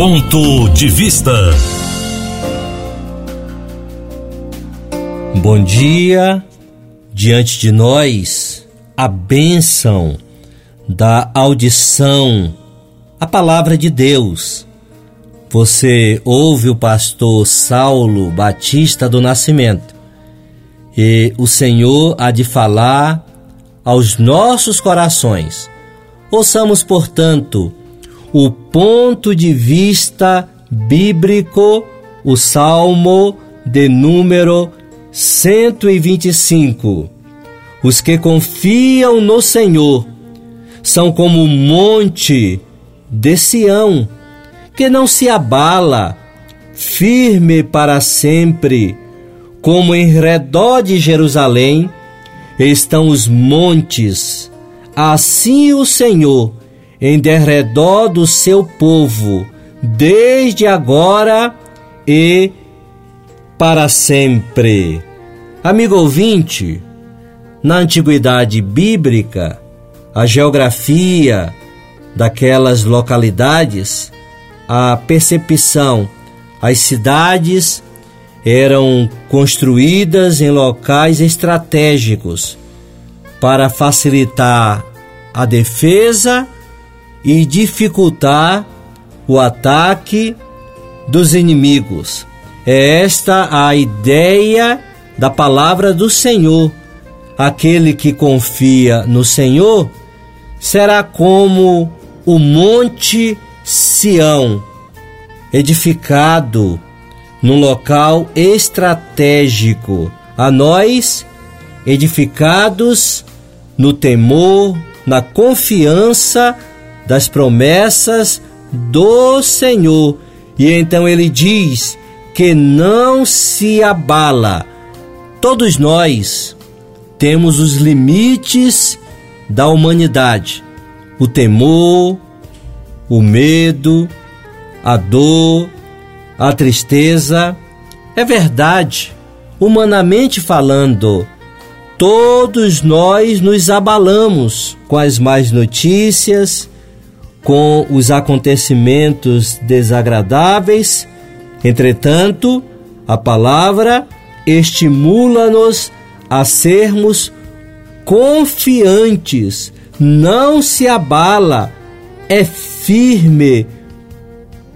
Ponto de Vista. Bom dia, diante de nós, a bênção da audição, a palavra de Deus. Você ouve o pastor Saulo Batista do Nascimento e o Senhor há de falar aos nossos corações. Ouçamos, portanto, o ponto de vista bíblico, o Salmo de número 125. Os que confiam no Senhor são como o monte de Sião, que não se abala, firme para sempre, como em redor de Jerusalém estão os montes. Assim o Senhor, em derredor do seu povo, desde agora e para sempre. Amigo ouvinte, na antiguidade bíblica, a geografia daquelas localidades, a percepção, as cidades eram construídas em locais estratégicos para facilitar a defesa e dificultar o ataque dos inimigos. É esta a ideia da palavra do Senhor. Aquele que confia no Senhor será como o monte Sião, edificado num local estratégico, a nós edificados no temor, na confiança das promessas do Senhor. E então ele diz que não se abala. Todos nós temos os limites da humanidade: o temor, o medo, a dor, a tristeza. É verdade, humanamente falando, todos nós nos abalamos com as más notícias, com os acontecimentos desagradáveis. Entretanto, a palavra estimula-nos a sermos confiantes, não se abala, é firme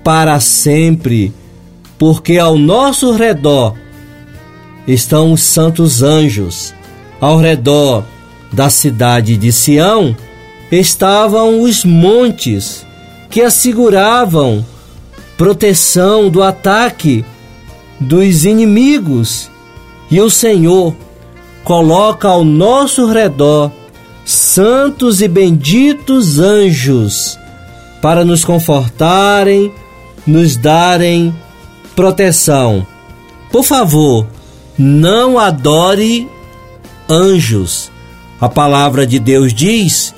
para sempre porque ao nosso redor estão os santos anjos. Ao redor da cidade de Sião estavam os montes que asseguravam proteção do ataque dos inimigos. E o Senhor coloca ao nosso redor santos e benditos anjos para nos confortarem, nos darem proteção. Por favor, não adore anjos. A palavra de Deus diz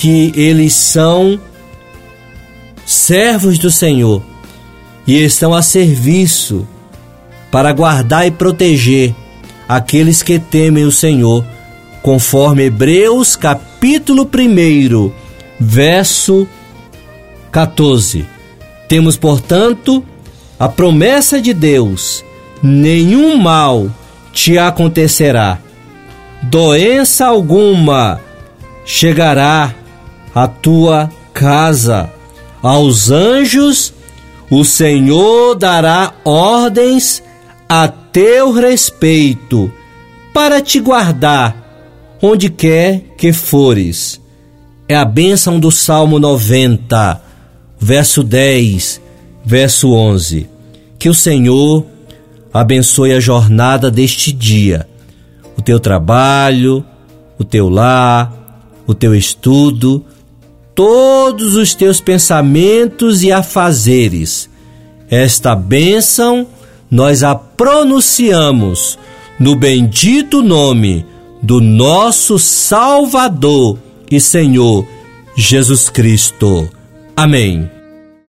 que eles são servos do Senhor e estão a serviço para guardar e proteger aqueles que temem o Senhor, conforme Hebreus capítulo 1, verso 14. Temos, portanto, a promessa de Deus: nenhum mal te acontecerá, doença alguma chegará à tua casa. Aos anjos o Senhor dará ordens a teu respeito para te guardar onde quer que fores. É a bênção do Salmo 90, verso 10 verso 11. Que o Senhor abençoe a jornada deste dia, o teu trabalho, o teu lar, o teu estudo, todos os teus pensamentos e afazeres. Esta bênção nós a pronunciamos no bendito nome do nosso Salvador e Senhor Jesus Cristo. Amém.